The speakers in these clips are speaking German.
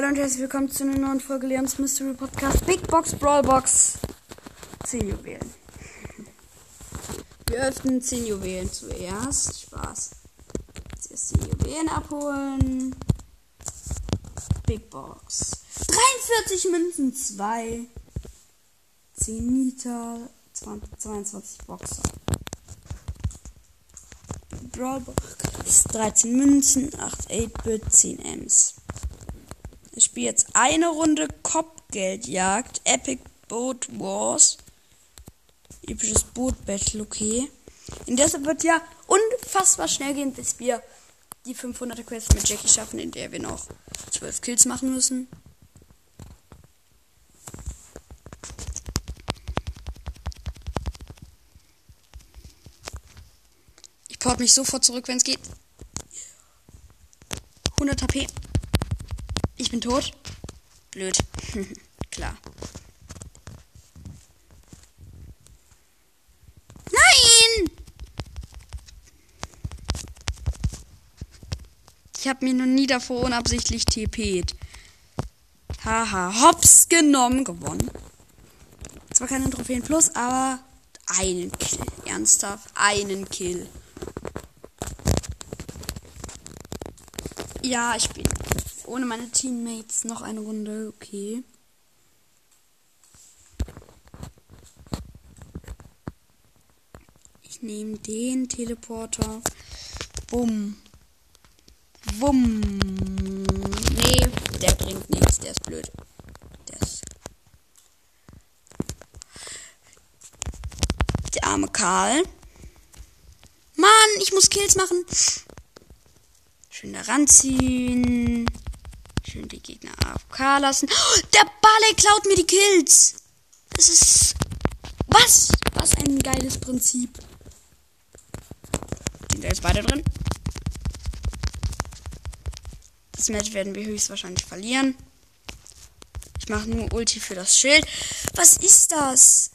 Hallo und herzlich willkommen zu einer neuen Folge Leons Mystery Podcast Big Box Brawl Box 10 Juwelen. Wir öffnen 10 Juwelen zuerst. Spaß. Zuerst die Juwelen abholen. Big Box. 43 Münzen, 2. 10 Meter, 20, 22 Boxer. Brawl Box. 13 Münzen, 8 8-Bit, 10 Ms. Ich spiele jetzt eine Runde Kopfgeldjagd, Epic Boat Wars. Episches Boot Battle, okay. In der wird ja unfassbar schnell gehen, bis wir die 500er Quest mit Jackie schaffen, in der wir noch 12 Kills machen müssen. Ich port mich sofort zurück, wenn es geht. 100 HP. Ich bin tot. Blöd. Klar. Nein! Ich habe mir noch nie davor unabsichtlich TP't. Haha, hops genommen, gewonnen. Zwar keine Trophäen plus, aber einen Kill. Ernsthaft, einen Kill. Ja, ich bin ohne meine Teammates noch eine Runde. Okay. Ich nehme den Teleporter. Bumm. Wumm. Nee, der bringt nichts. Der ist blöd. Der ist. Der arme Karl. Mann, ich muss Kills machen. Schön da ranziehen. Schön die Gegner AFK lassen. Oh, der Barley klaut mir die Kills. Das ist. Was? Was ein geiles Prinzip. Sind da jetzt beide drin? Das Match werden wir höchstwahrscheinlich verlieren. Ich mache nur Ulti für das Schild. Was ist das?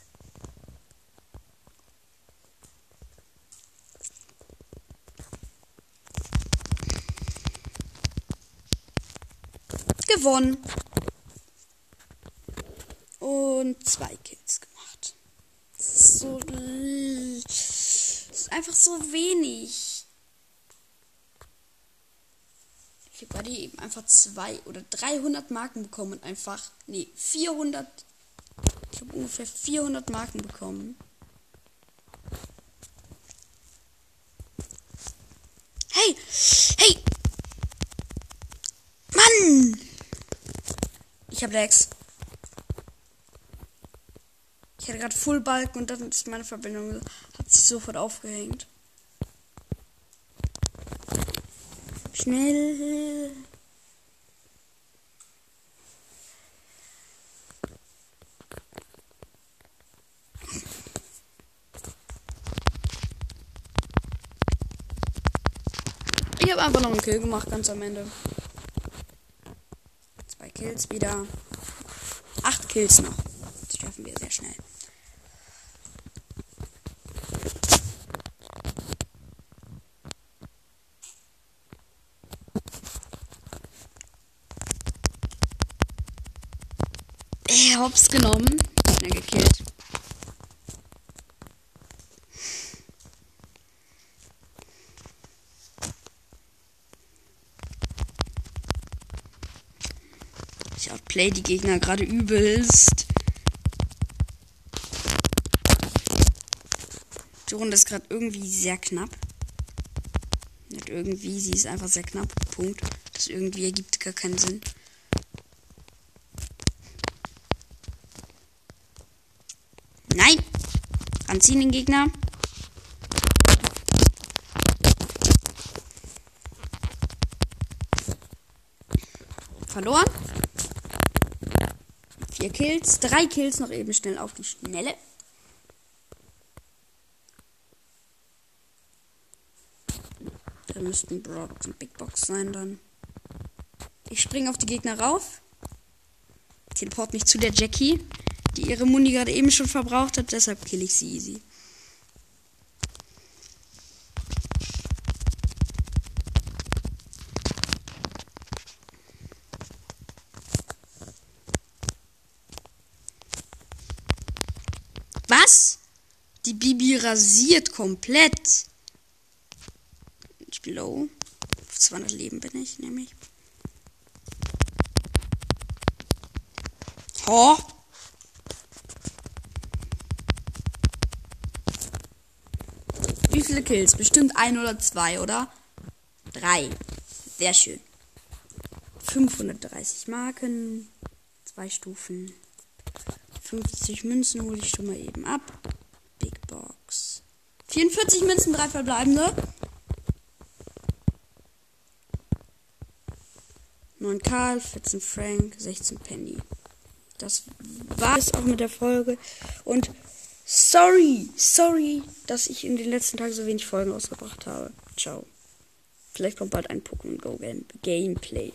Gewonnen. Und zwei Kills gemacht. Das ist so. Das ist einfach so wenig. Ich habe gerade eben einfach zwei oder 300 Marken bekommen und einfach. Nee, 400. Ich habe ungefähr 400 Marken bekommen. Hey! Hey! Mann! Ich habe Lex. Ich hatte gerade Full Balken und dann ist meine Verbindung hat sich sofort aufgehängt. Schnell. Ich habe einfach noch einen Kill gemacht, ganz am Ende. Kills wieder. Acht Kills noch. Das schaffen wir sehr schnell. Äh, hops genommen. Schnell gekillt. Ich outplay die Gegner gerade übelst. Die Runde ist gerade irgendwie sehr knapp. Nicht irgendwie, sie ist einfach sehr knapp. Punkt. Das irgendwie ergibt gar keinen Sinn. Nein! Anziehen den Gegner. Verloren. Vier Kills. Drei Kills noch eben schnell auf die Schnelle. Da müssten Broadbox und Big Box sein dann. Ich springe auf die Gegner rauf. Teleport mich zu der Jackie, die ihre Muni gerade eben schon verbraucht hat. Deshalb kill ich sie easy. Rasiert komplett. Ich bin low. Auf 200 Leben bin ich nämlich. Oh. Wie viele Kills? Bestimmt ein oder zwei, oder? Drei. Sehr schön. 530 Marken. Zwei Stufen. 50 Münzen hole ich schon mal eben ab. Big Box. 44 Münzen, drei verbleibende. 9 Karl, 14 Frank, 16 Penny. Das war es auch mit der Folge. Und sorry, sorry, dass ich in den letzten Tagen so wenig Folgen ausgebracht habe. Ciao. Vielleicht kommt bald ein Pokémon Go Gameplay.